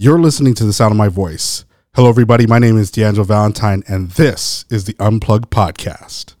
You're listening to the sound of my voice. Hello, everybody. My name is D'Angelo Valentine, and this is the Unplugged Podcast.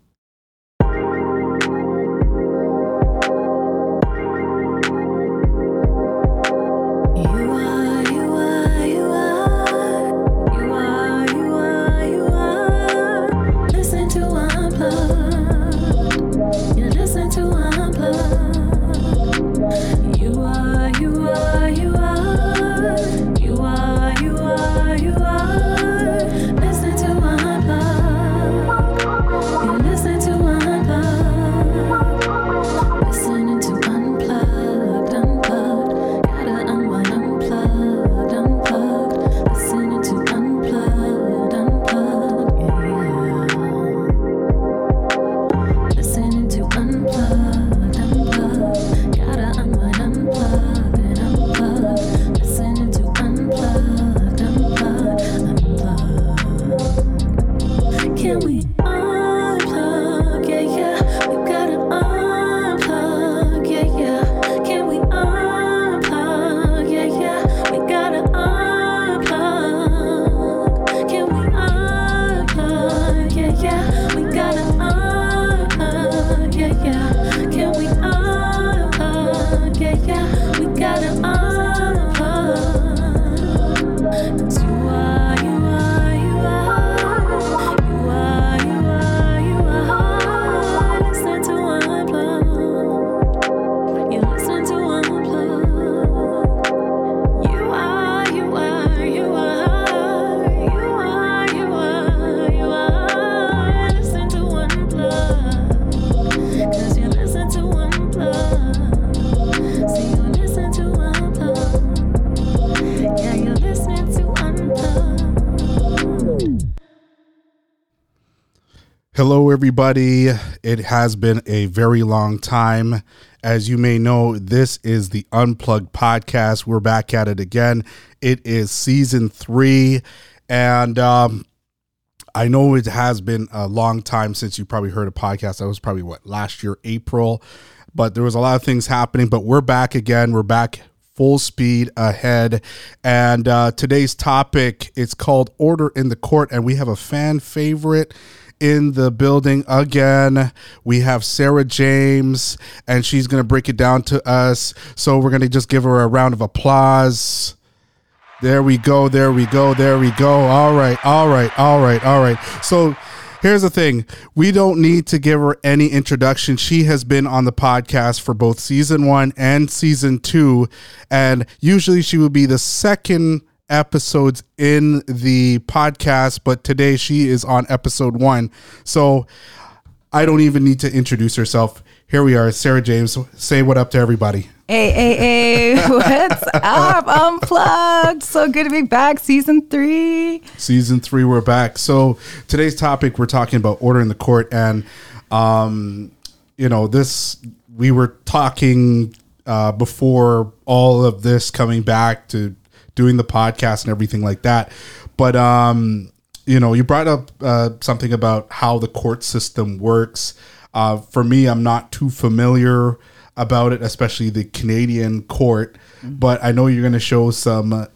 Everybody. It has been a very long time. As you may know, this is the Unplugged podcast. We're back at it again. It is season three. And um, I know it has been a long time since you probably heard a podcast. That was probably what, last year, April. But there was a lot of things happening. But we're back again. We're back full speed ahead. And uh, today's topic it's called Order in the Court, and we have a fan favorite in the building again. We have Sarah James, and she's going to break it down to us. So we're going to just give her a round of applause. There we go. There we go. There we go. All right. All right. All right. All right. So here's the thing we don't need to give her any introduction. She has been on the podcast for both season one and season two. And usually she would be the second episodes in the podcast, but today she is on episode one. So I don't even need to introduce herself. Here we are, Sarah James. Say what up to everybody. Hey, hey, hey, what's up? Unplugged. So good to be back. Season three. season three we're back so today's topic we're talking about order in the court and um you know this we were talking uh before all of this coming back to doing the podcast and everything like that. But um you know you brought up uh something about how the court system works. Uh for me i'm not too familiar about it especially the canadian court but i know you're going to show some uh,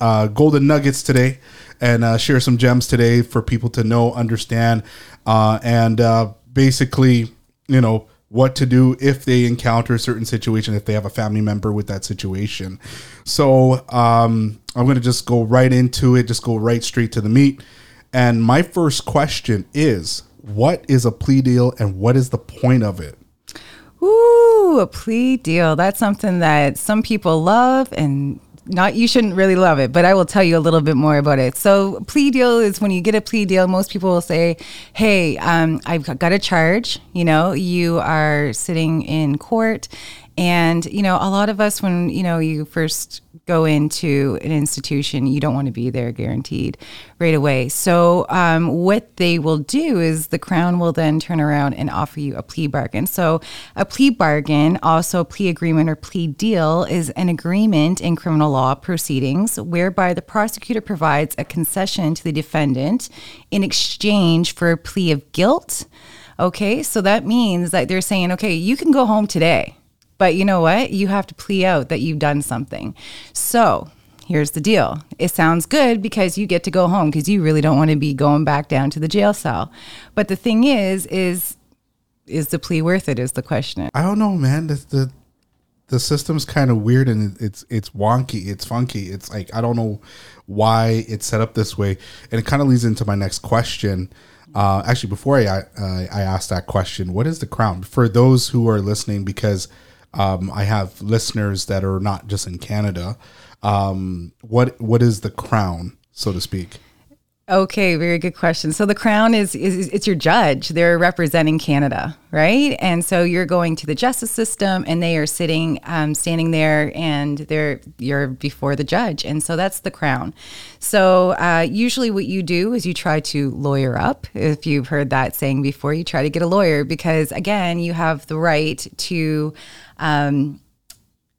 uh, golden nuggets today and uh, share some gems today for people to know, understand, uh, and uh, basically, you know, what to do if they encounter a certain situation, if they have a family member with that situation. So um, I'm going to just go right into it, just go right straight to the meat. And my first question is what is a plea deal and what is the point of it? Ooh, a plea deal. That's something that some people love and not you shouldn't really love it, but I will tell you a little bit more about it. So, plea deal is when you get a plea deal, most people will say, "Hey, um, I've got a charge. You know, you are sitting in court, and you know, a lot of us, when you know you first go into an institution, you don't want to be there guaranteed right away. So, um, what they will do is the Crown will then turn around and offer you a plea bargain. So, a plea bargain, also a plea agreement or plea deal, is an agreement in criminal law proceedings whereby the prosecutor provides a concession to the defendant in exchange for a plea of guilt. Okay, so that means that they're saying, okay, you can go home today. But you know what? You have to plea out that you've done something. So here's the deal. It sounds good because you get to go home because you really don't want to be going back down to the jail cell. But the thing is, is is the plea worth it? Is the question. I don't know, man. The the, the system's kind of weird and it's it's wonky. It's funky. It's like I don't know why it's set up this way, and it kind of leads into my next question. Uh, actually, before I uh, I ask that question, what is the crown for those who are listening? Because um, I have listeners that are not just in Canada. Um, what what is the crown, so to speak? Okay, very good question. So the crown is, is it's your judge. They're representing Canada, right? And so you're going to the justice system, and they are sitting, um, standing there, and they're you're before the judge, and so that's the crown. So uh, usually, what you do is you try to lawyer up. If you've heard that saying before, you try to get a lawyer because again, you have the right to. Um,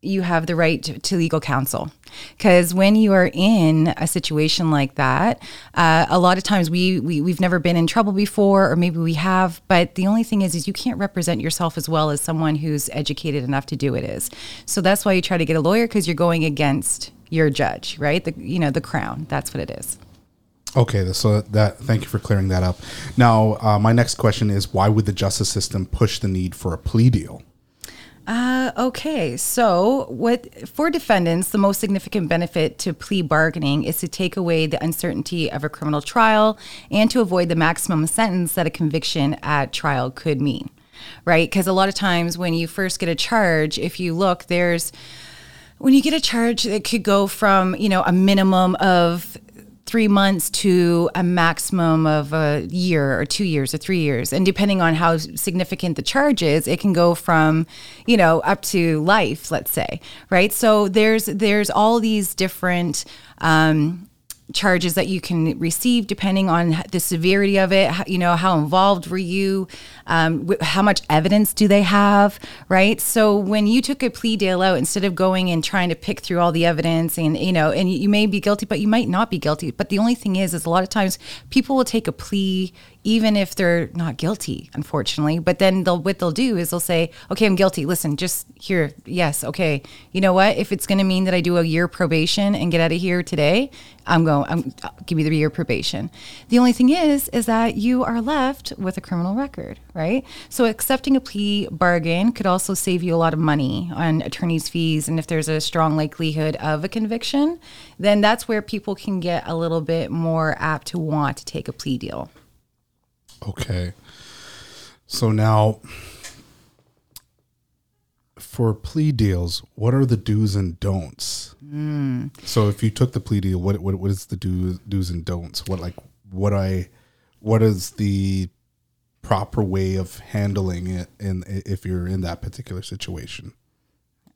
you have the right to, legal counsel. Because when you are in a situation like that uh, a lot of times we, we we've never been in trouble before or maybe we have but the only thing is is you can't represent yourself as well as someone who's educated enough to do it is. So that's why you try to get a lawyer because you're going against your judge right? The you know the crown. That's what it is. Okay, so that thank you for clearing that up. Now, uh, my next question is: Why would the justice system push the need for a plea deal? Uh, okay, so what for defendants, the most significant benefit to plea bargaining is to take away the uncertainty of a criminal trial and to avoid the maximum sentence that a conviction at trial could mean, right? Because a lot of times when you first get a charge, if you look, there's when you get a charge, it could go from you know a minimum of three months to a maximum of a year or two years or three years. And depending on how significant the charge is, it can go from, you know, up to life, let's say, right? So there's there's all these different um, charges that you can receive depending on the severity of it you know how involved were you um, wh- how much evidence do they have right? So when you took a plea deal out instead of going and trying to pick through all the evidence and you know and you may be guilty but you might not be guilty. But the only thing is is a lot of times people will take a plea even if they're not guilty, unfortunately. But then they'll what they'll do is they'll say, "Okay, I'm guilty. Listen, just here, yes, okay. You know what? If it's going to mean that I do a year probation and get out of here today, I'm going. I'm give me the year probation. The only thing is, is that you are left with a criminal record, right? So accepting a plea bargain could also save you a lot of money on attorney's fees, and if there's a strong likelihood of a conviction, then that's where people can get a little bit more apt to want to take a plea deal. Okay. So now, for plea deals, what are the do's and don'ts? So if you took the plea deal, what what what is the do, do's and don'ts? What like what I what is the proper way of handling it in if you're in that particular situation?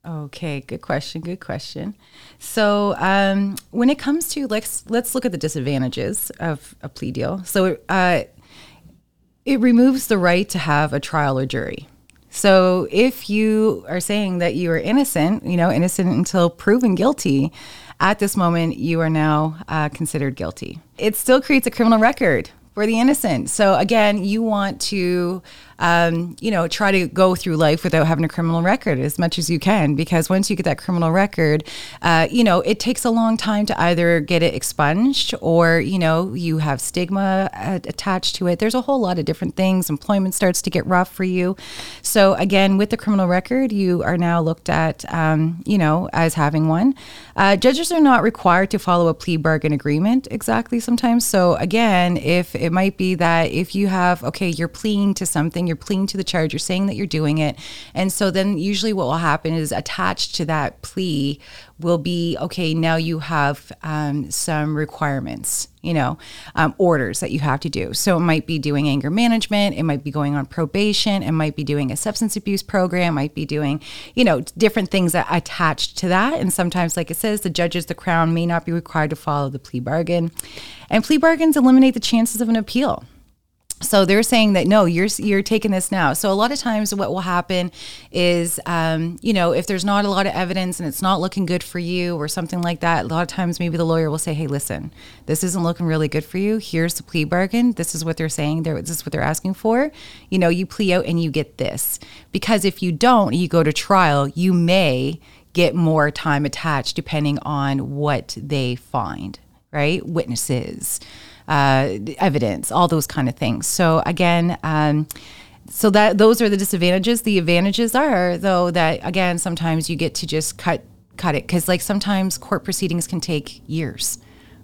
Okay, good question. Good question. So, um, when it comes to let's let's look at the disadvantages of a plea deal. So, uh, it removes the right to have a trial or jury. So, if you are saying that you are innocent, you know, innocent until proven guilty, at this moment you are now uh, considered guilty. It still creates a criminal record for the innocent. So again, you want to, um, you know, try to go through life without having a criminal record as much as you can, because once you get that criminal record, uh, you know, it takes a long time to either get it expunged or, you know, you have stigma uh, attached to it. There's a whole lot of different things. Employment starts to get rough for you. So again, with the criminal record, you are now looked at, um, you know, as having one. Uh, judges are not required to follow a plea bargain agreement exactly sometimes. So again, if it might be that if you have, okay, you're pleading to something, you're pleading to the charge, you're saying that you're doing it. And so then usually what will happen is attached to that plea will be, okay, now you have um, some requirements, you know, um, orders that you have to do. So it might be doing anger management, it might be going on probation, it might be doing a substance abuse program, might be doing, you know, different things that attached to that. And sometimes, like it says, the judges, the crown may not be required to follow the plea bargain. And plea bargains eliminate the chances of an appeal. So they're saying that no, you're you're taking this now. So a lot of times, what will happen is, um, you know, if there's not a lot of evidence and it's not looking good for you or something like that, a lot of times maybe the lawyer will say, "Hey, listen, this isn't looking really good for you. Here's the plea bargain. This is what they're saying. They're, this is what they're asking for. You know, you plea out and you get this. Because if you don't, you go to trial, you may get more time attached depending on what they find, right? Witnesses, uh, evidence, all those kind of things. So again, um, so that those are the disadvantages. The advantages are though that again sometimes you get to just cut cut it because like sometimes court proceedings can take years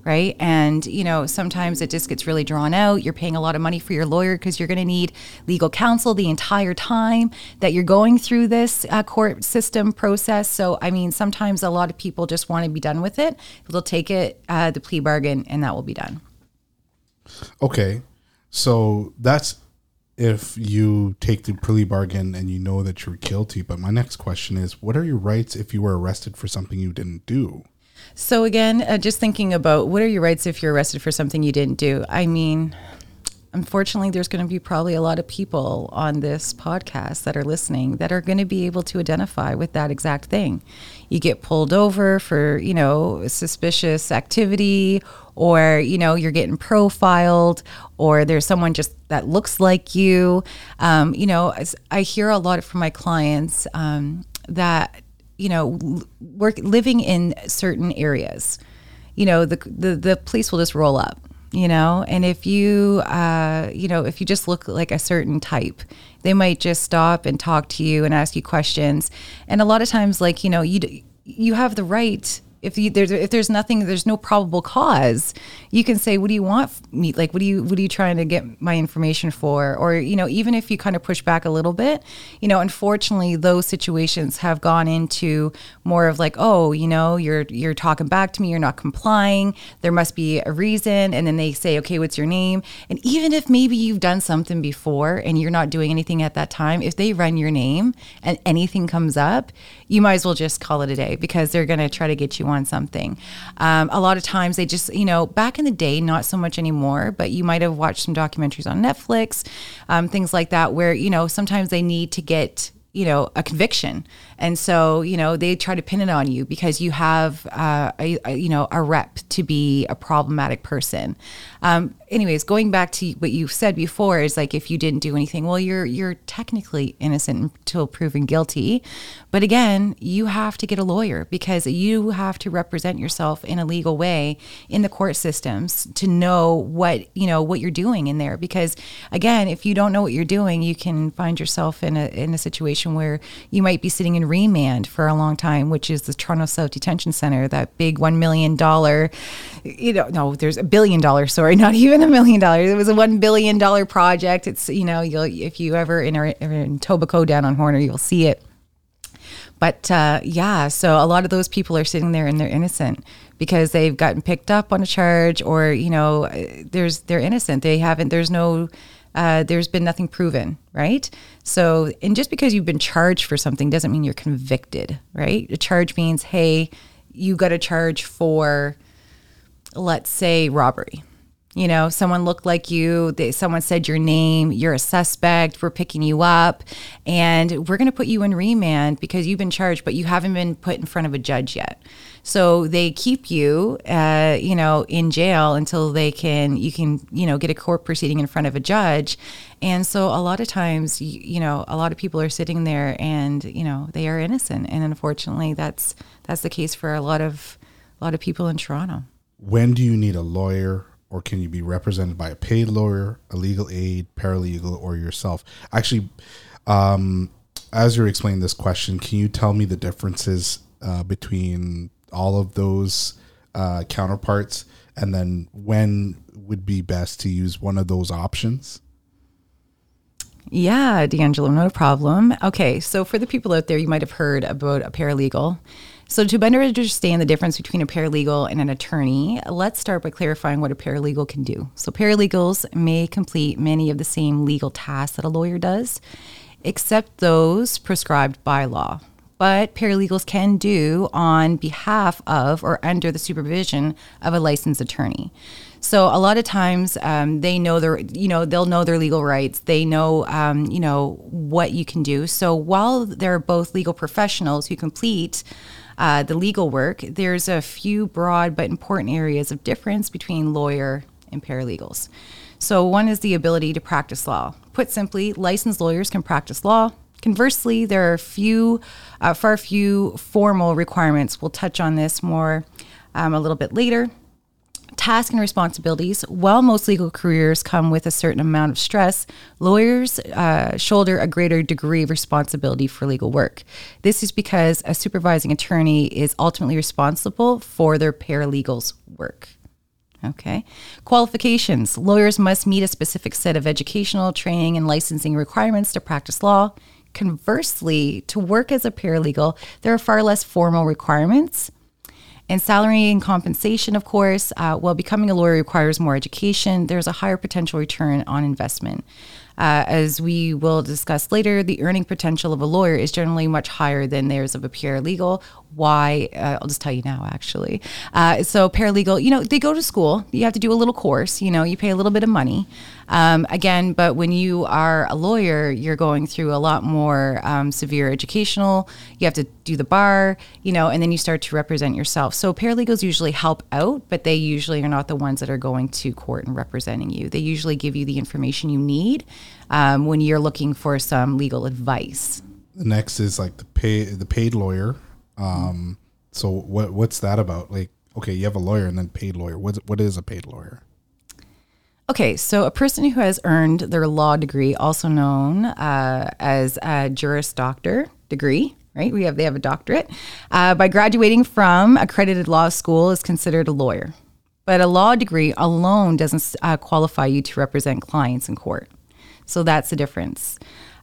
right? And, you know, sometimes it just gets really drawn out. You're paying a lot of money for your lawyer because you're going to need legal counsel the entire time that you're going through this uh, court system process. So, I mean, sometimes a lot of people just want to be done with it. They'll take it, uh, the plea bargain, and that will be done. Okay. So that's if you take the plea bargain and you know that you're guilty. But my next question is what are your rights if you were arrested for something you didn't do? So again, uh, just thinking about what are your rights if you're arrested for something you didn't do? I mean, unfortunately, there's going to be probably a lot of people on this podcast that are listening that are going to be able to identify with that exact thing. You get pulled over for, you know, suspicious activity, or, you know, you're getting profiled, or there's someone just that looks like you. Um, you know, I hear a lot from my clients um, that you know, work living in certain areas, you know, the the, the police will just roll up, you know, and if you, uh, you know, if you just look like a certain type, they might just stop and talk to you and ask you questions, and a lot of times, like you know, you you have the right. If you, there's if there's nothing, there's no probable cause. You can say, "What do you want me? Like, what do you what are you trying to get my information for?" Or you know, even if you kind of push back a little bit, you know, unfortunately, those situations have gone into more of like, "Oh, you know, you're you're talking back to me, you're not complying. There must be a reason." And then they say, "Okay, what's your name?" And even if maybe you've done something before and you're not doing anything at that time, if they run your name and anything comes up, you might as well just call it a day because they're going to try to get you on something. Um, a lot of times they just, you know, back in the day, not so much anymore, but you might have watched some documentaries on Netflix, um, things like that, where, you know, sometimes they need to get you know a conviction. And so you know they try to pin it on you because you have uh, a, a you know a rep to be a problematic person. Um, anyways going back to what you said before is like if you didn't do anything well you're you're technically innocent until proven guilty. But again you have to get a lawyer because you have to represent yourself in a legal way in the court systems to know what you know what you're doing in there. Because again if you don't know what you're doing you can find yourself in a in a situation where you might be sitting in remand for a long time which is the Toronto South Detention Center that big 1 million dollar you know no there's a billion dollar sorry not even a million dollars it was a 1 billion dollar project it's you know you'll if you ever in, in Etobicoke down on Horner you'll see it but uh, yeah, so a lot of those people are sitting there and they're innocent because they've gotten picked up on a charge, or you know, there's they're innocent. They haven't. There's no. Uh, there's been nothing proven, right? So, and just because you've been charged for something doesn't mean you're convicted, right? A charge means, hey, you got a charge for, let's say, robbery. You know, someone looked like you, they, someone said your name, you're a suspect, we're picking you up, and we're going to put you in remand because you've been charged, but you haven't been put in front of a judge yet. So they keep you, uh, you know, in jail until they can, you can, you know, get a court proceeding in front of a judge. And so a lot of times, you, you know, a lot of people are sitting there and, you know, they are innocent. And unfortunately, that's, that's the case for a lot of, a lot of people in Toronto. When do you need a lawyer or can you be represented by a paid lawyer, a legal aid, paralegal, or yourself? Actually, um, as you're explaining this question, can you tell me the differences uh, between all of those uh, counterparts and then when would be best to use one of those options? Yeah, D'Angelo, no problem. Okay, so for the people out there, you might have heard about a paralegal. So, to better understand the difference between a paralegal and an attorney, let's start by clarifying what a paralegal can do. So, paralegals may complete many of the same legal tasks that a lawyer does, except those prescribed by law. But paralegals can do on behalf of or under the supervision of a licensed attorney. So a lot of times um, they know their, you know, they'll know their legal rights. They know, um, you know, what you can do. So while they're both legal professionals who complete uh, the legal work, there's a few broad but important areas of difference between lawyer and paralegals. So one is the ability to practice law. Put simply, licensed lawyers can practice law. Conversely, there are few, uh, far few formal requirements. We'll touch on this more um, a little bit later. Task and responsibilities. While most legal careers come with a certain amount of stress, lawyers uh, shoulder a greater degree of responsibility for legal work. This is because a supervising attorney is ultimately responsible for their paralegals' work. Okay. Qualifications. Lawyers must meet a specific set of educational, training, and licensing requirements to practice law. Conversely, to work as a paralegal, there are far less formal requirements. And salary and compensation, of course, uh, while becoming a lawyer requires more education, there's a higher potential return on investment. Uh, as we will discuss later, the earning potential of a lawyer is generally much higher than theirs of a paralegal. Why? Uh, I'll just tell you now, actually. Uh, so, paralegal, you know, they go to school. You have to do a little course. You know, you pay a little bit of money. Um, again, but when you are a lawyer, you're going through a lot more um, severe educational. You have to do the bar, you know, and then you start to represent yourself. So paralegals usually help out, but they usually are not the ones that are going to court and representing you. They usually give you the information you need um, when you're looking for some legal advice. The next is like the pay the paid lawyer. Um, so what what's that about? Like, okay, you have a lawyer and then paid lawyer. What what is a paid lawyer? Okay, so a person who has earned their law degree, also known uh, as a Juris Doctor degree, right? We have they have a doctorate uh, by graduating from accredited law school is considered a lawyer. But a law degree alone doesn't uh, qualify you to represent clients in court. So that's the difference.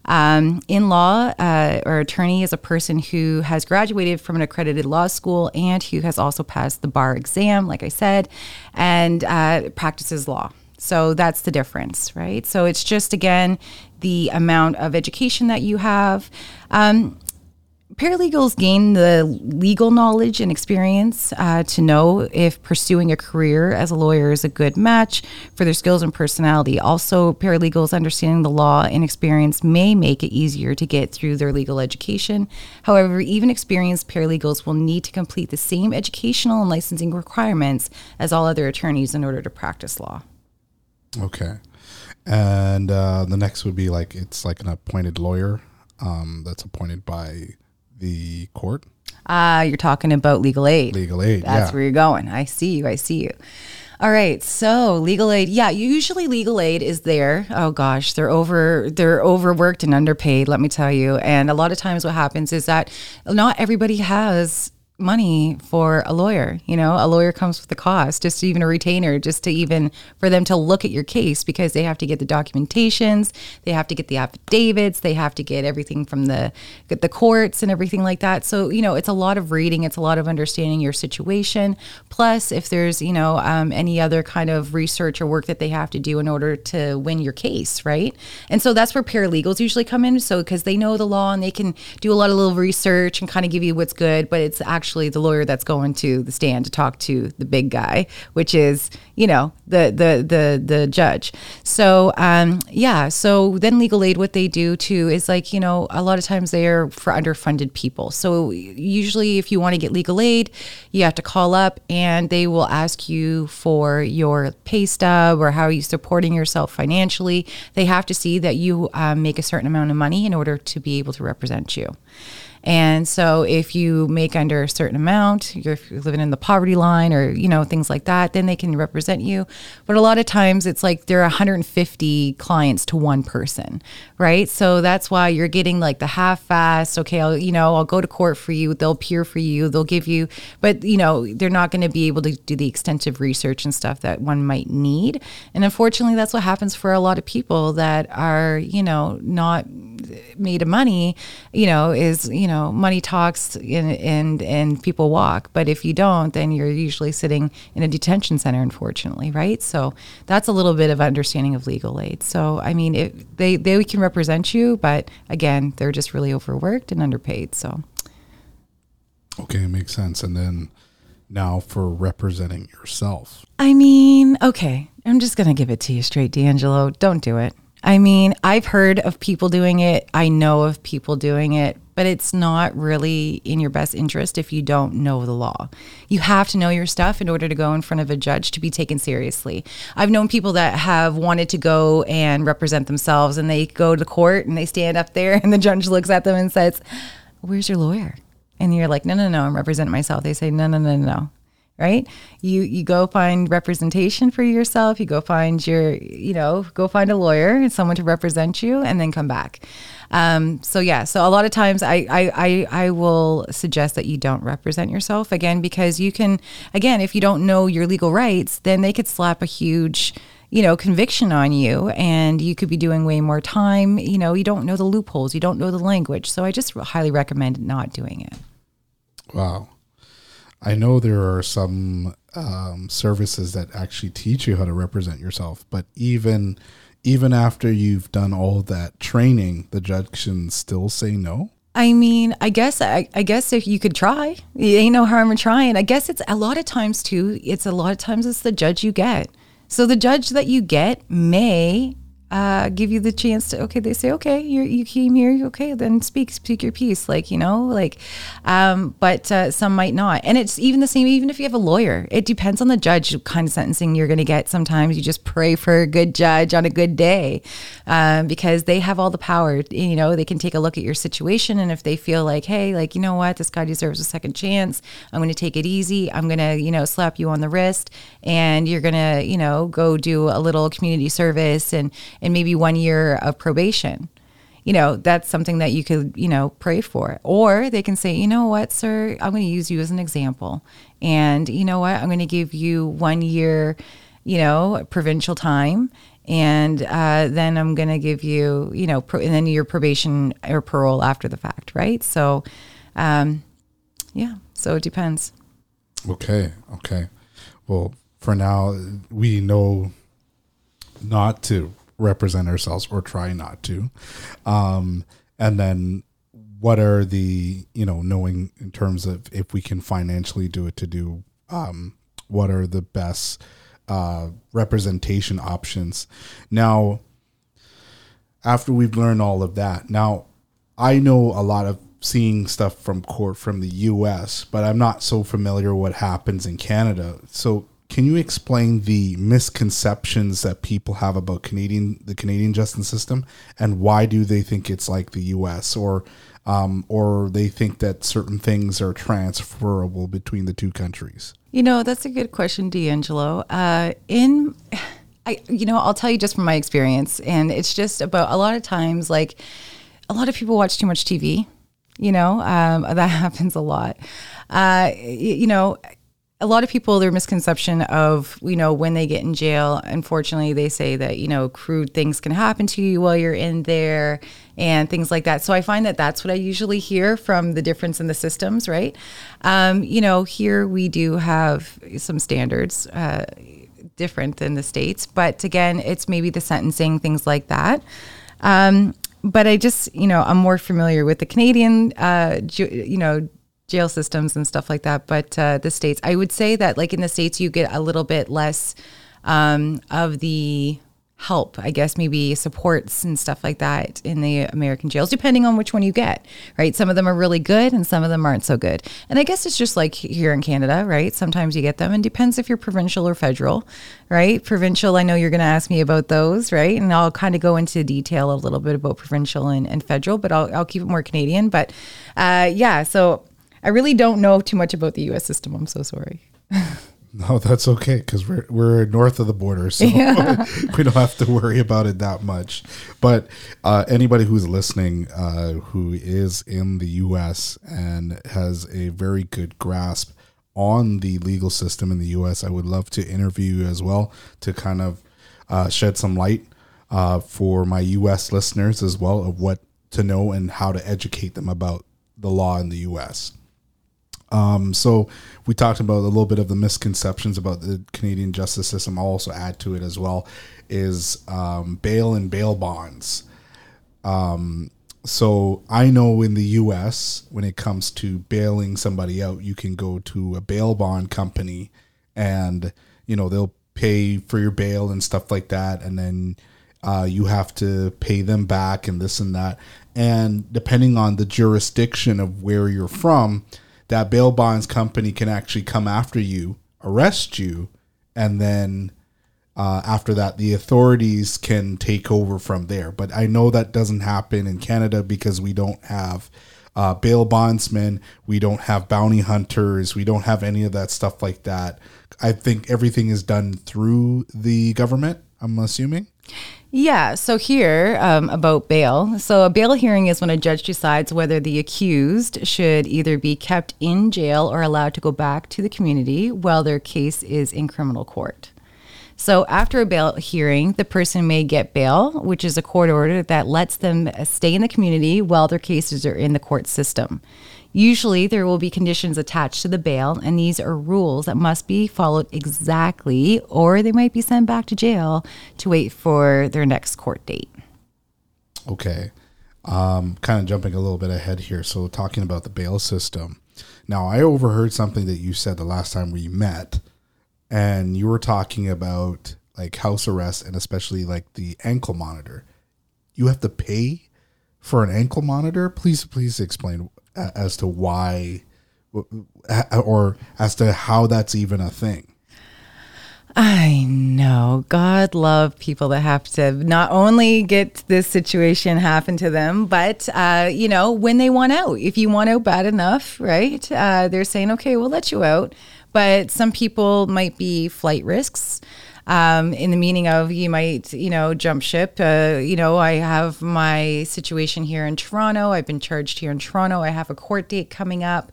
Um, in law, uh, or attorney is a person who has graduated from an accredited law school and who has also passed the bar exam, like I said, and uh, practices law. So that's the difference, right? So it's just, again, the amount of education that you have. Um, paralegals gain the legal knowledge and experience uh, to know if pursuing a career as a lawyer is a good match for their skills and personality. Also, paralegals understanding the law and experience may make it easier to get through their legal education. However, even experienced paralegals will need to complete the same educational and licensing requirements as all other attorneys in order to practice law. Okay. And uh, the next would be like it's like an appointed lawyer um, that's appointed by the court, Ah, you're talking about legal aid. legal aid. That's yeah. where you're going. I see you. I see you. All right. So legal aid. Yeah, usually legal aid is there. Oh gosh, they're over they're overworked and underpaid, let me tell you. And a lot of times what happens is that not everybody has money for a lawyer you know? A lawyer comes with the cost just even a retainer just to even for them to look at your case because they have to get the documentations they have to get the affidavits they have to get everything from the the courts and everything like that. So you know it's a lot of reading it's a lot of understanding your situation. Plus if there's you know um, any other kind of research or work that they have to do in order to win your case right? And so that's where paralegals usually come in so because they know the law and they can do a lot of little research and kind of give you what's good but it's actually the lawyer that's going to the stand to talk to the big guy which is you know the the the the judge. So um yeah so then legal aid what they do too is like you know a lot of times they are for underfunded people. So usually if you want to get legal aid you have to call up and they will ask you for your pay stub or how are you supporting yourself financially. They have to see that you um, make a certain amount of money in order to be able to represent you and so if you make under a certain amount, you're, if you're living in the poverty line or, you know, things like that, then they can represent you. But a lot of times it's like there are 150 clients to one person, right? So that's why you're getting like the half fast, okay, I'll, you know, I'll go to court for you. They'll peer for you. They'll give you, but, you know, they're not going to be able to do the extensive research and stuff that one might need. And unfortunately, that's what happens for a lot of people that are, you know, not made of money, you know, is, you know, money talks and, and, and people walk. But if you don't, then you're usually sitting in a detention center, unfortunately, right? So that's a little bit of understanding of legal aid. So, I mean, it, they, they can represent you, but again, they're just really overworked and underpaid. So, Okay, makes sense. And then now for representing yourself. I mean, okay, I'm just going to give it to you straight, D'Angelo. Don't do it. I mean, I've heard of people doing it. I know of people doing it, but it's not really in your best interest if you don't know the law. You have to know your stuff in order to go in front of a judge to be taken seriously. I've known people that have wanted to go and represent themselves and they go to court and they stand up there and the judge looks at them and says, Where's your lawyer? And you're like, No, no, no, I'm representing myself. They say, No, no, no, no right? You you go find representation for yourself. You go find your you know go find a lawyer and someone to represent you and then come back. Um, so yeah so a lot of times I, I i i will suggest that you don't represent yourself again because you can again if you don't know your legal rights then they could slap a huge you know conviction on you and you could be doing way more time. You know you don't know the loopholes. You don't know the language. So i just highly recommend not doing it. Wow. I know there are some um, services that actually teach you how to represent yourself, but even even after you've done all that training, the judge can still say no. I mean, I guess I, I guess if you could try, it ain't no harm in trying. I guess it's a lot of times too. It's a lot of times it's the judge you get. So the judge that you get may uh, give you the chance to. Okay, they say, okay, you you came here, okay, then speak, speak your piece, like you know, like. Um, but uh, some might not, and it's even the same. Even if you have a lawyer, it depends on the judge kind of sentencing you're going to get. Sometimes you just pray for a good judge on a good day, um, because they have all the power. You know, they can take a look at your situation, and if they feel like, hey, like you know what, this guy deserves a second chance, I'm going to take it easy. I'm going to, you know, slap you on the wrist, and you're going to, you know, go do a little community service and and maybe one year of probation. You know, that's something that you could, you know, pray for. Or they can say, you know what, sir, I'm going to use you as an example. And you know what, I'm going to give you one year, you know, provincial time. And uh, then I'm going to give you, you know, pro- and then your probation or parole after the fact, right? So, um, yeah, so it depends. Okay. Okay. Well, for now, we know not to represent ourselves or try not to. Um, and then what are the, you know, knowing in terms of if we can financially do it to do, um, what are the best uh, representation options? Now, after we've learned all of that, now I know a lot of seeing stuff from court from the US, but I'm not so familiar what happens in Canada. So can you explain the misconceptions that people have about Canadian the Canadian justice system and why do they think it's like the US or um, or they think that certain things are transferable between the two countries? You know, that's a good question, D'Angelo. Uh, in, I, you know, I'll tell you just from my experience, and it's just about a lot of times, like, a lot of people watch too much TV. You know, um, that happens a lot. Uh, you know, a lot of people their misconception of you know when they get in jail unfortunately they say that you know crude things can happen to you while you're in there and things like that. So i find that that's what i usually hear from the difference in the systems right? Um, you know here we do have some standards uh, different than the states but again it's maybe the sentencing things like that. Um, but i just you know i'm more familiar with the canadian uh, ju- you know jail systems and stuff like that. But uh, the states, I would say that like in the states, you get a little bit less um, of the help, I guess maybe supports and stuff like that in the American jails, depending on which one you get. Right? Some of them are really good, and some of them aren't so good. And I guess it's just like here in Canada, right? Sometimes you get them, and depends if you're provincial or federal. Right? Provincial, I know you're going to ask me about those, right? And I'll kind of go into detail a little bit about provincial and, and federal, but I'll, I'll keep it more Canadian. But uh, yeah, so I really don't know too much about the U.S. system. I'm so sorry. No, that's okay because we're we're north of the border, so we don't have to worry about it that much. But uh, anybody who's listening, uh, who is in the U.S. and has a very good grasp on the legal system in the U.S., I would love to interview you as well to kind of uh, shed some light uh, for my U.S. listeners as well of what to know and how to educate them about the law in the U.S. Um, so we talked about a little bit of the misconceptions about the Canadian justice system. I'll also add to it as well is um, bail and bail bonds. Um, so I know in the U.S. when it comes to bailing somebody out, you can go to a bail bond company, and you know they'll pay for your bail and stuff like that, and then uh, you have to pay them back and this and that. And depending on the jurisdiction of where you're from, that bail bonds company can actually come after you, arrest you, and then uh, after that, the authorities can take over from there. But I know that doesn't happen in Canada because we don't have uh, bail bondsmen, we don't have bounty hunters, we don't have any of that stuff like that. I think everything is done through the government. I'm assuming. Yeah. So here um, about bail. So a bail hearing is when a judge decides whether the accused should either be kept in jail or allowed to go back to the community while their case is in criminal court. So after a bail hearing, the person may get bail, which is a court order that lets them stay in the community while their cases are in the court system. Usually, there will be conditions attached to the bail, and these are rules that must be followed exactly, or they might be sent back to jail to wait for their next court date. Okay. Um, kind of jumping a little bit ahead here. So, talking about the bail system. Now, I overheard something that you said the last time we met, and you were talking about like house arrest and especially like the ankle monitor. You have to pay for an ankle monitor. Please, please explain as to why, or as to how that's even a thing. I know. God love people that have to not only get this situation happen to them, but uh, you know when they want out. If you want out bad enough, right? Uh, they're saying, "Okay, we'll let you out." But some people might be flight risks. Um, in the meaning of you might, you know, jump ship. Uh, you know, I have my situation here in Toronto. I've been charged here in Toronto. I have a court date coming up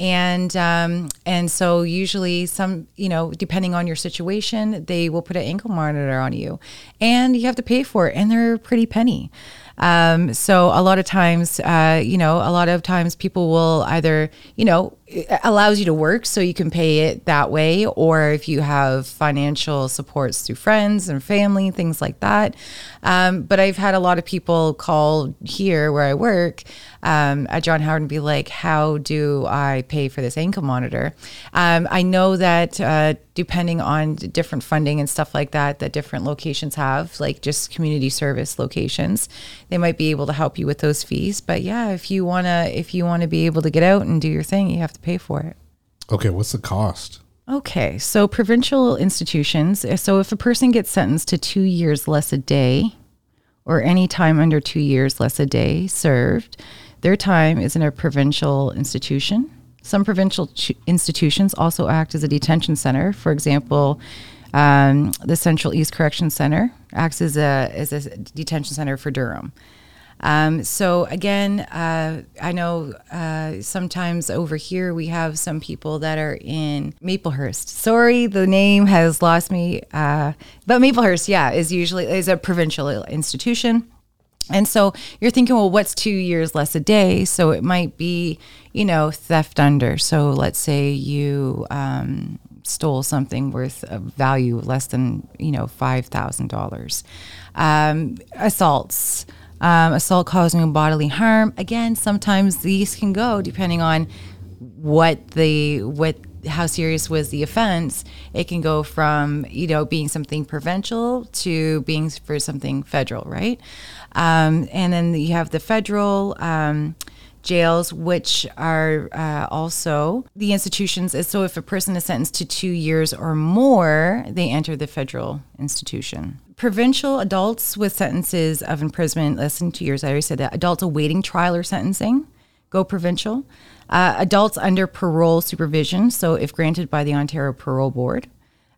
and um, and so usually some you know depending on your situation they will put an ankle monitor on you and you have to pay for it and they're pretty penny um, so a lot of times uh, you know a lot of times people will either you know allows you to work so you can pay it that way or if you have financial supports through friends and family things like that. Um, but i've had a lot of people call here where i work um, at john howard and be like how do i pay for this ankle monitor? Um, i know that uh, depending on different funding and stuff like that that different locations have like just community service locations they might be able to help you with those fees. But yeah if you want to if you want to be able to get out and do your thing you have to pay for it Okay, what's the cost? Okay, so provincial institutions. So if a person gets sentenced to two years less a day, or any time under two years less a day served, their time is in a provincial institution. Some provincial ch- institutions also act as a detention center. For example, um, the Central East Correction Center acts as a as a detention center for Durham. Um, so again, uh, I know uh, sometimes over here we have some people that are in Maplehurst. Sorry, the name has lost me, uh, but Maplehurst, yeah, is usually is a provincial institution. And so you're thinking, well, what's two years less a day? So it might be, you know, theft under. So let's say you um, stole something worth a value less than, you know, five thousand dollars. Um, assaults, um, assault causing bodily harm. Again, sometimes these can go depending on what the what how serious was the offense. It can go from you know being something provincial to being for something federal right? Um, and then you have the federal um, jails which are uh, also the institutions. So if a person is sentenced to two years or more they enter the federal institution provincial adults with sentences of imprisonment less than two years i already said that adults awaiting trial or sentencing go provincial. Uh, adults under parole supervision, so if granted by the Ontario Parole Board.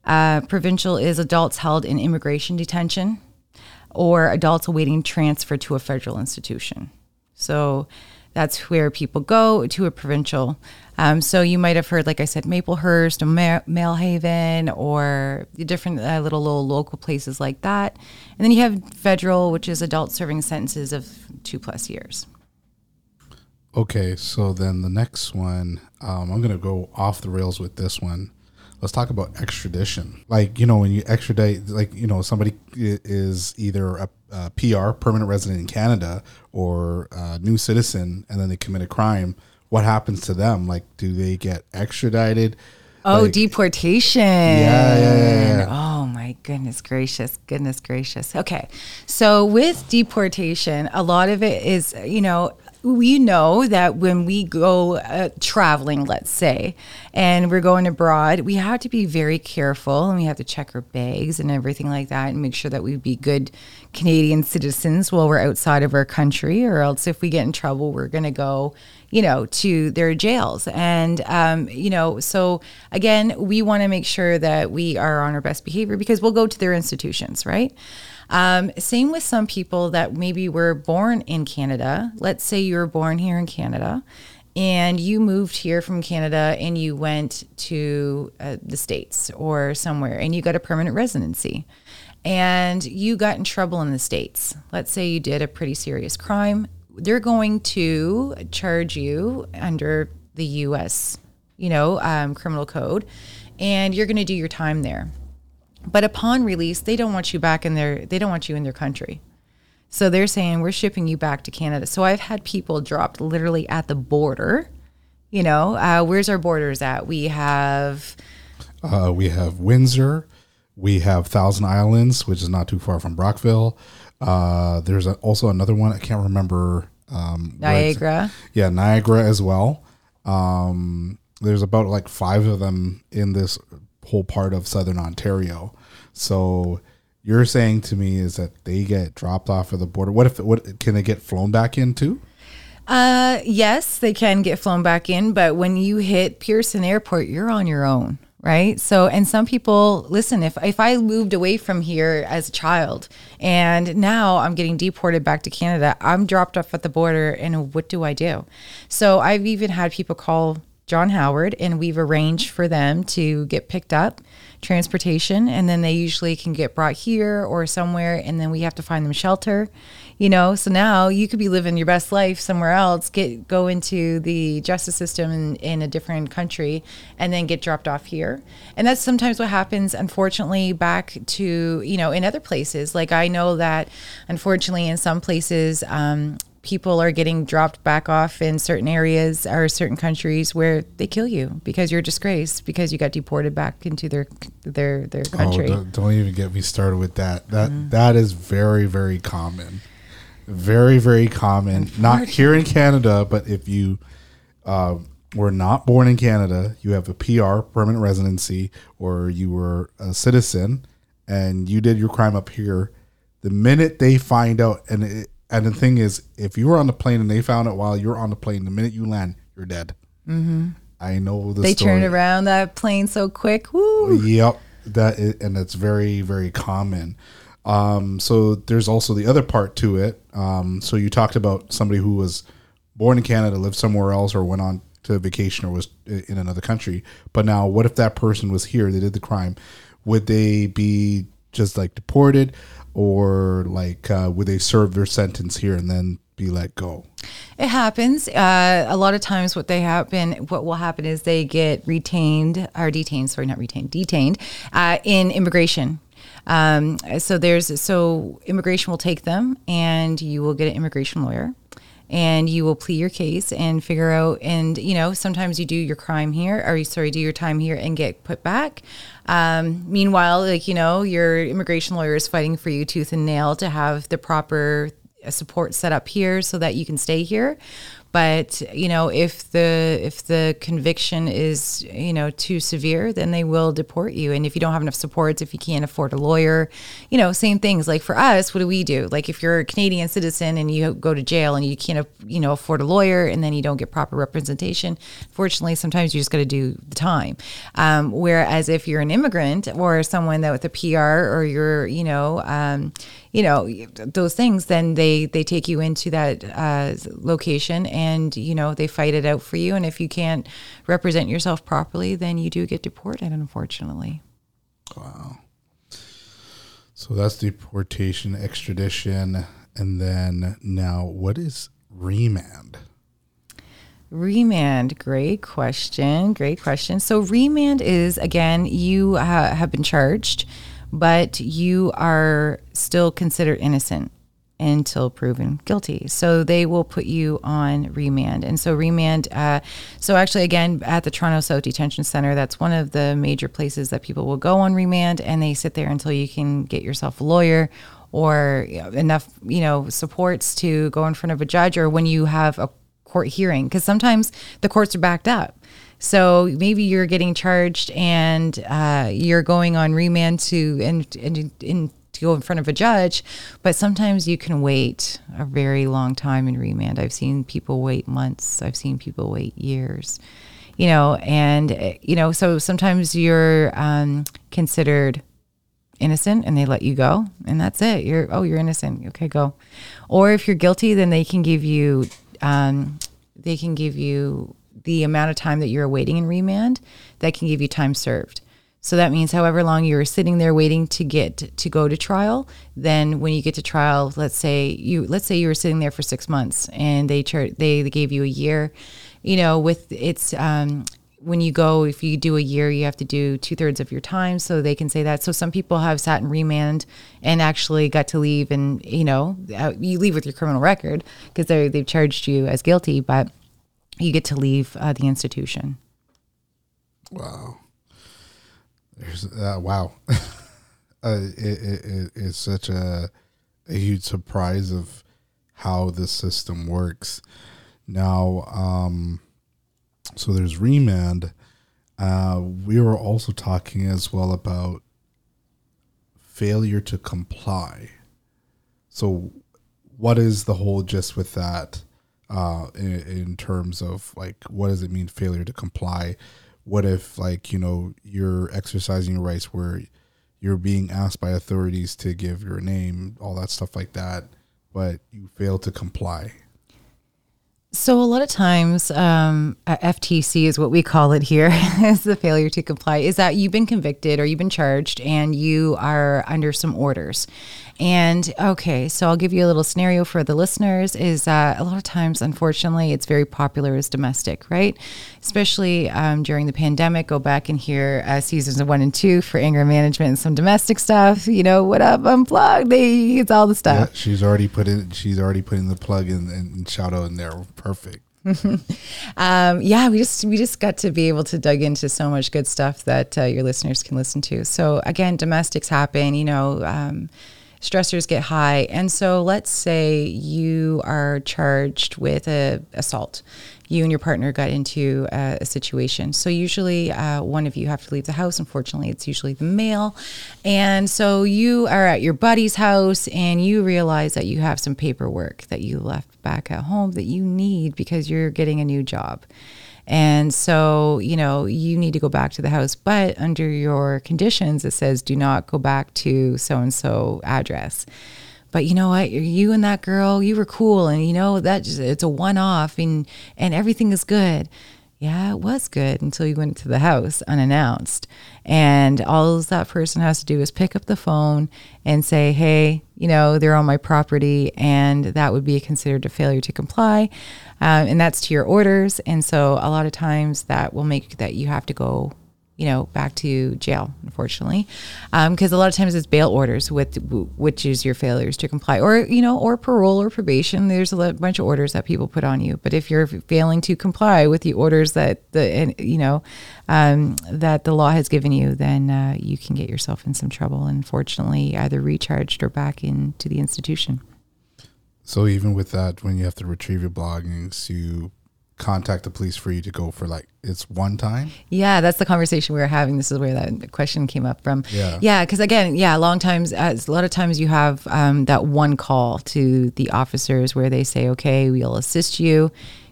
Uh, provincial is adults held in immigration detention or adults awaiting transfer to a federal institution. So that's where people go to a provincial. Um, so you might have heard, like I said, Maplehurst, or Ma- Millhaven, or different uh, little, little local places like that. And then you have federal, which is adults serving sentences of two plus years. Okay, so then the next one, um, I'm gonna go off the rails with this one. Let's talk about extradition. Like you know, when you extradite, like you know, somebody is either a, a PR, permanent resident in Canada, or a new citizen, and then they commit a crime. What happens to them? Like, do they get extradited? Oh, Like- deportation. yeah, yeah, yeah. Oh my goodness. Goodness gracious, goodness gracious. Okay. So with deportation, a lot of it is, you know, we know that when we go uh, traveling, let's say, and we're going abroad, we have to be very careful and we have to check our bags and everything like that and make sure that we be good Canadian citizens while we're outside of our country, or else if we get in trouble, we're going to go, you know, to their jails. And, um, you know, so again, we want to make sure that we are on our best behavior because we'll go to their institutions, right? Um, same with some people that maybe were born in Canada. Let's say you were born here in Canada and you moved here from Canada and you went to uh, the States or somewhere and you got a permanent residency and you got in trouble in the States. Let's say you did a pretty serious crime. They're going to charge you under the US, you know, um, criminal code, and you're going to do your time there. But upon release, they don't want you back in their they don't want you in their country. So they're saying we're shipping you back to Canada. So I've had people dropped literally at the border. You know, uh, where's our borders at? We have Uh, we have Windsor. We have Thousand Islands, which is not too far from Brockville. Uh, there's a, also another one. I can't remember. Um, Niagara. Yeah, Niagara as well. Um, there's about like five of them in this whole part of southern Ontario. So you're saying to me is that they get dropped off at the border. What if what can they get flown back into? Uh, yes, they can get flown back in, but when you hit Pearson Airport, you're on your own, right? So, and some people listen. If if I moved away from here as a child, and now I'm getting deported back to Canada, I'm dropped off at the border, and what do I do? So, I've even had people call John Howard, and we've arranged for them to get picked up, transportation, and then they usually can get brought here or somewhere, and then we have to find them shelter. You know, so now you could be living your best life somewhere else, get go into the justice system in, in a different country, and then get dropped off here. And that's sometimes what happens, unfortunately, back to you know in other places. Like I know that, unfortunately, in some places. Um, people are getting dropped back off in certain areas or certain countries where they kill you because you're a disgrace because you got deported back into their their their country. Oh, don't, don't even get me started with that. That that is very very common, very very common. Not here in Canada, but if you uh, were not born in Canada, you have a PR permanent residency, or you were a citizen, and you did your crime up here. The minute they find out, and it, and the thing is, if you were on the plane and they found it while you're on the plane, the minute you land, you're dead. Mm-hmm. I know the they story. turned around that plane so quick. Woo. Yep, that is, and it's very very common. Um, so there's also the other part to it. Um, so you talked about somebody who was born in Canada, lived somewhere else, or went on to vacation, or was in another country. But now, what if that person was here? They did the crime. Would they be just like deported, or like uh, would they serve their sentence here and then be let go? It happens. Uh, a lot of times, what they happen, what will happen is they get retained or detained. Sorry, not retained, detained uh, in immigration. Um, so there's so immigration will take them, and you will get an immigration lawyer, and you will plea your case and figure out. And you know, sometimes you do your crime here, or you sorry, do your time here and get put back. Um, meanwhile, like you know, your immigration lawyer is fighting for you tooth and nail to have the proper support set up here so that you can stay here but you know if the if the conviction is you know too severe then they will deport you. And if you don't have enough supports if you can't afford a lawyer you know same things. Like for us what do we do? Like if you're a canadian citizen and you go to jail and you can't you know afford a lawyer and then you don't get proper representation fortunately sometimes you just got to do the time. Um, whereas if you're an immigrant or someone that with a pr or you're you know um, you know those things then they they take you into that uh, location and you know they fight it out for you and if you can't represent yourself properly then you do get deported unfortunately wow So that's deportation, extradition, and then now what is remand? Remand, great question. Great question. So, remand is again, you ha- have been charged, but you are still considered innocent. Until proven guilty. So they will put you on remand. And so remand, uh, so actually, again, at the Toronto South Detention Center, that's one of the major places that people will go on remand and they sit there until you can get yourself a lawyer or enough, you know, supports to go in front of a judge or when you have a court hearing. Because sometimes the courts are backed up. So maybe you're getting charged and uh, you're going on remand to and, and, and go in front of a judge, but sometimes you can wait a very long time in remand. I've seen people wait months. I've seen people wait years. You know, and you know, so sometimes you're um, considered innocent and they let you go and that's it you're oh you're innocent okay go or if you're guilty then they can give you um, they can give you the amount of time that you're awaiting in remand that can give you time served so that means however long you were sitting there waiting to get to go to trial then when you get to trial let's say you let's say you were sitting there for six months and they, they gave you a year you know with it's um, when you go, if you do a year, you have to do two thirds of your time. So they can say that. So some people have sat in remand and actually got to leave, and you know, uh, you leave with your criminal record because they they've charged you as guilty, but you get to leave uh, the institution. Wow. There's uh, wow. uh, it, it, it, it's such a a huge surprise of how the system works. Now, um, so there's remand. Uh, we were also talking as well about failure to comply. So, what is the whole gist with that? Uh, in, in terms of like, what does it mean failure to comply? What if like you know you're exercising your rights where you're being asked by authorities to give your name, all that stuff like that, but you fail to comply? So a lot of times, um, FTC is what we call it here, is the failure to comply. Is that you've been convicted or you've been charged and you are under some orders. And okay, so I'll give you a little scenario for the listeners. Is that a lot of times, unfortunately, it's very popular as domestic, right? Especially um, during the pandemic. Go back and hear uh, seasons one and two for anger management and some domestic stuff. You know what up, unplugged? They it's all the stuff. Yeah, she's already put in. She's already putting the plug in and shout out in there. Perfect. um, yeah, we just we just got to be able to dug into so much good stuff that uh, your listeners can listen to. So again, domestics happen. You know. Um, stressors get high. And so let's say you are charged with a assault. You and your partner got into a, a situation. So usually uh, one of you have to leave the house. Unfortunately, it's usually the male. And so you are at your buddy's house and you realize that you have some paperwork that you left back at home that you need because you're getting a new job. And so, you know, you need to go back to the house, but under your conditions, it says do not go back to so and so address. But you know what? You and that girl, you were cool, and you know that just, it's a one off, and and everything is good. Yeah, it was good until you went to the house unannounced. And all that person has to do is pick up the phone and say, hey, you know, they're on my property. And that would be considered a failure to comply. Um, and that's to your orders. And so a lot of times that will make that you have to go you know, back to jail, unfortunately, because um, a lot of times it's bail orders with which is your failures to comply, or you know, or parole or probation. There's a bunch of orders that people put on you, but if you're failing to comply with the orders that the you know um, that the law has given you, then uh, you can get yourself in some trouble. Unfortunately, either recharged or back into the institution. So even with that, when you have to retrieve your belongings, you contact the police for you to go for like it's one time? Yeah that's the conversation we were having. This is where that question came up from. Yeah. Yeah because again yeah a long times as a lot of times you have um, that one call to the officers where they say okay we'll assist you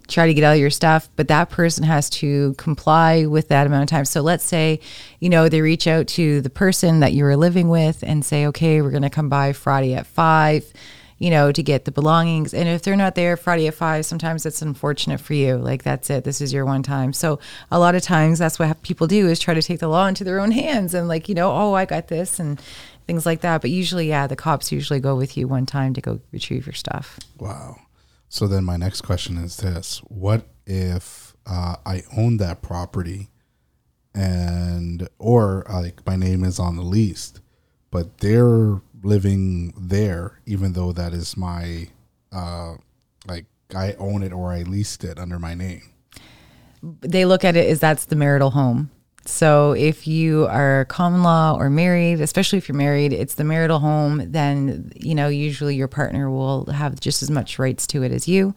try to get all your stuff but that person has to comply with that amount of time. So let's say you know they reach out to the person that you were living with and say okay we're going to come by friday at five you know, to get the belongings. And if they're not there Friday at five, sometimes it's unfortunate for you. Like that's it. This is your one time. So a lot of times that's what people do is try to take the law into their own hands and like, you know, oh, I got this and things like that. But usually, yeah, the cops usually go with you one time to go retrieve your stuff. Wow. So then my next question is this: What if uh, I own that property, and or uh, like my name is on the lease, but they're living there, even though that is my uh, like I own it or I leased it under my name. they look at it as that's the marital home. So if you are common law or married, especially if you're married, it's the marital home, then, you know, usually your partner will have just as much rights to it as you.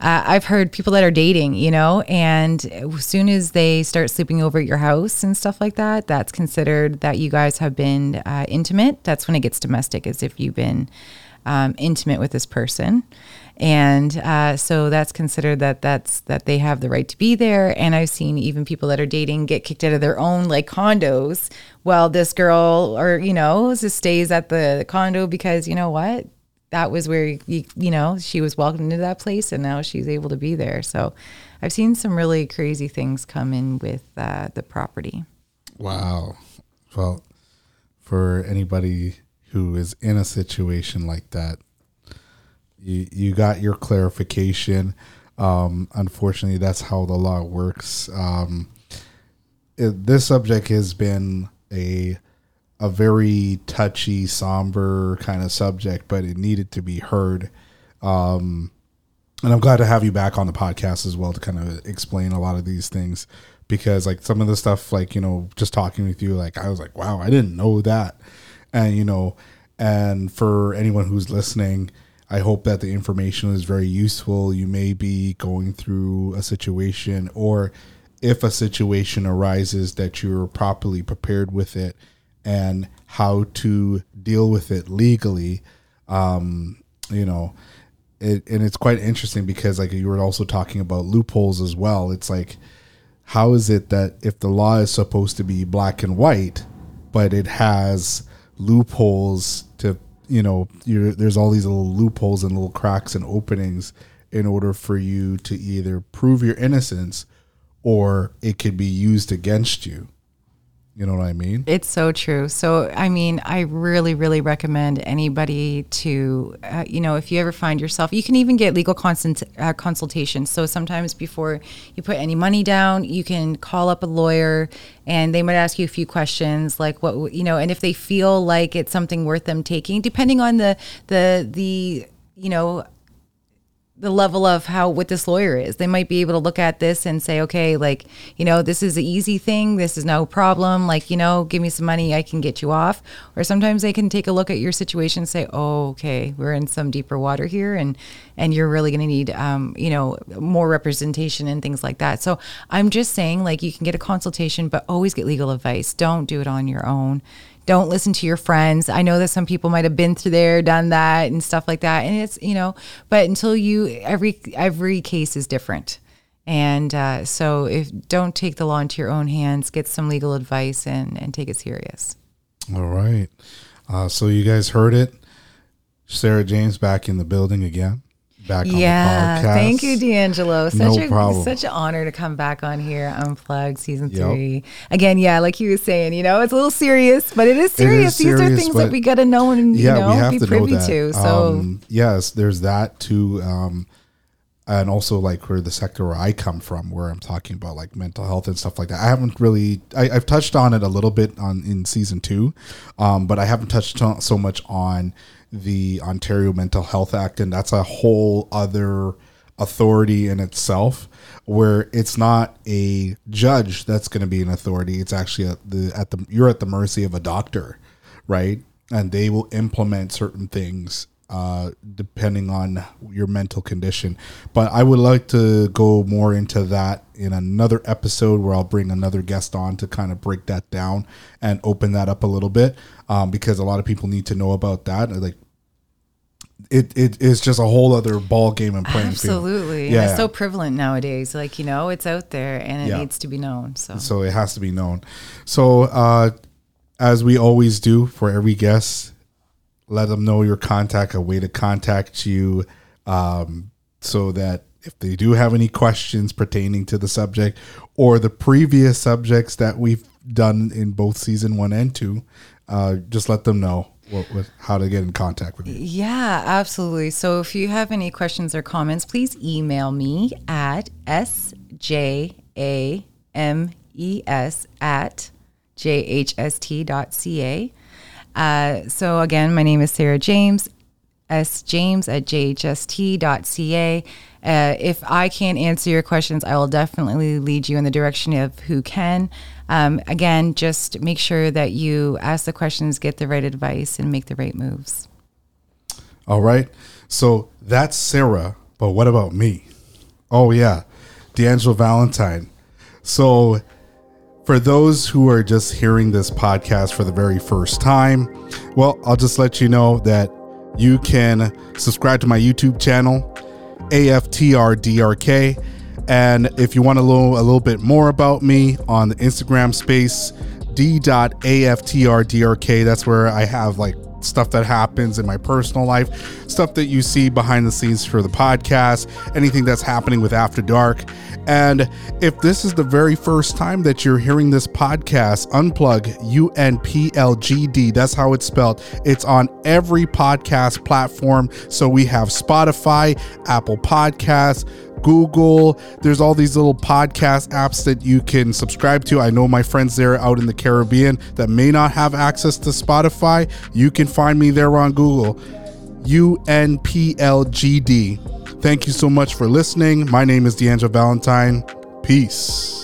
Uh, I've heard people that are dating, you know, and as soon as they start sleeping over at your house and stuff like that, that's considered that you guys have been uh, intimate. That's when it gets domestic, as if you've been um, intimate with this person and uh, so that's considered that that's that they have the right to be there. And i've seen even people that are dating get kicked out of their own like condos while this girl or you know just stays at the condo because you know what? That was where you, you know she was welcomed into that place and now she's able to be there. So i've seen some really crazy things come in with uh, the property. Wow. Well, for anybody who is in a situation like that, you you got your clarification. Um, unfortunately, that's how the law works. Um, it, this subject has been a a very touchy, somber kind of subject, but it needed to be heard. Um, and I'm glad to have you back on the podcast as well to kind of explain a lot of these things because like some of the stuff like you know just talking with you like I was like wow I didn't know that and you know and for anyone who's listening I hope that the information is very useful. You may be going through a situation or if a situation arises that you're properly prepared with it and how to deal with it legally um you know it, and it's quite interesting because like you were also talking about loopholes as well. It's like how is it that if the law is supposed to be black and white but it has loopholes you know there's all these little loopholes and little cracks and openings in order for you to either prove your innocence or it could be used against you you know what i mean It's so true. So, I mean, I really, really recommend anybody to, uh, you know, if you ever find yourself, you can even get legal consult, uh, consultation. So, sometimes before you put any money down, you can call up a lawyer and they might ask you a few questions like what, you know, and if they feel like it's something worth them taking, depending on the, the, the, you know, the level of how what this lawyer is. They might be able to look at this and say, okay, like, you know, this is an easy thing. This is no problem. Like, you know, give me some money, I can get you off. Or sometimes they can take a look at your situation and say, oh, okay, we're in some deeper water here, and and you're really going to need, um, you know, more representation and things like that. So I'm just saying, like, you can get a consultation, but always get legal advice. Don't do it on your own don't listen to your friends. I know that some people might have been through there, done that, and stuff like that. And it's you know, but until you every every case is different, and uh, so if don't take the law into your own hands, get some legal advice and and take it serious. All right. Uh, so you guys heard it. Sarah James back in the building again. Back on Yeah, the podcast. thank you, D'Angelo. Such No a problem. such an honor to come back on here, Unplugged season Yep. three. Again, yeah, like you were saying, you know, it's a little serious, but it is is serious. These are things that we got to know and you know be to privy that. to. So Um, yes, there's that too. Um, and also like where the sector where I come from, where I'm talking about like mental health and stuff like that. I haven't really, I, I've touched on it a little bit on in season two, um, but I haven't touched on so much on the Ontario Mental Health Act, and that's a whole other authority in itself where it's not a judge that's going to be an authority it's actually at the at the you're at the mercy of a doctor right and they will implement certain things uh, depending on your mental condition but i would like to go more into that in another episode where i'll bring another guest on to kind of break that down and open that up a little bit um, because a lot of people need to know about that like it, it is just a whole other ball game and playing. Absolutely. And Yeah. it's so prevalent nowadays. Like, you know, it's out there and it Yeah. needs to be known. So, so it has to be known. So, uh, as we always do for every guest, let them know your contact, a way to contact you, um, so that if they do have any questions pertaining to the subject or the previous subjects that we've done in both season one and two, uh, just let them know what, what, how to get in contact with you. yeah, absolutely. So, if you have any questions or comments, please email me at sjames at jhst.ca. Uh, so again, my name is Sarah James, S James at jhst.ca. Uh, if I can't answer your questions, I will definitely lead you in the direction of who can. Um, again, just make sure that you ask the questions, get the right advice, and make the right moves. All right. So that's Sarah, but what about me? Oh, yeah, D'Angelo Valentine. So, for those who are just hearing this podcast for the very first time, well, I'll just let you know that you can subscribe to my YouTube channel, AFTRDRK. And if you want to know a little bit more about me on the Instagram space, d.aftrDRK, that's where I have like stuff that happens in my personal life, stuff that you see behind the scenes for the podcast, anything that's happening with After Dark. And if this is the very first time that you're hearing this podcast, Unplug, U N P L G D, that's how it's spelled. It's on every podcast platform. So we have Spotify, Apple Podcasts, Google. There's all these little podcast apps that you can subscribe to. I know my friends there out in the Caribbean that may not have access to Spotify. You can find me there on Google. UNPLGD. Thank you so much for listening. My name is D'Angelo Valentine. Peace.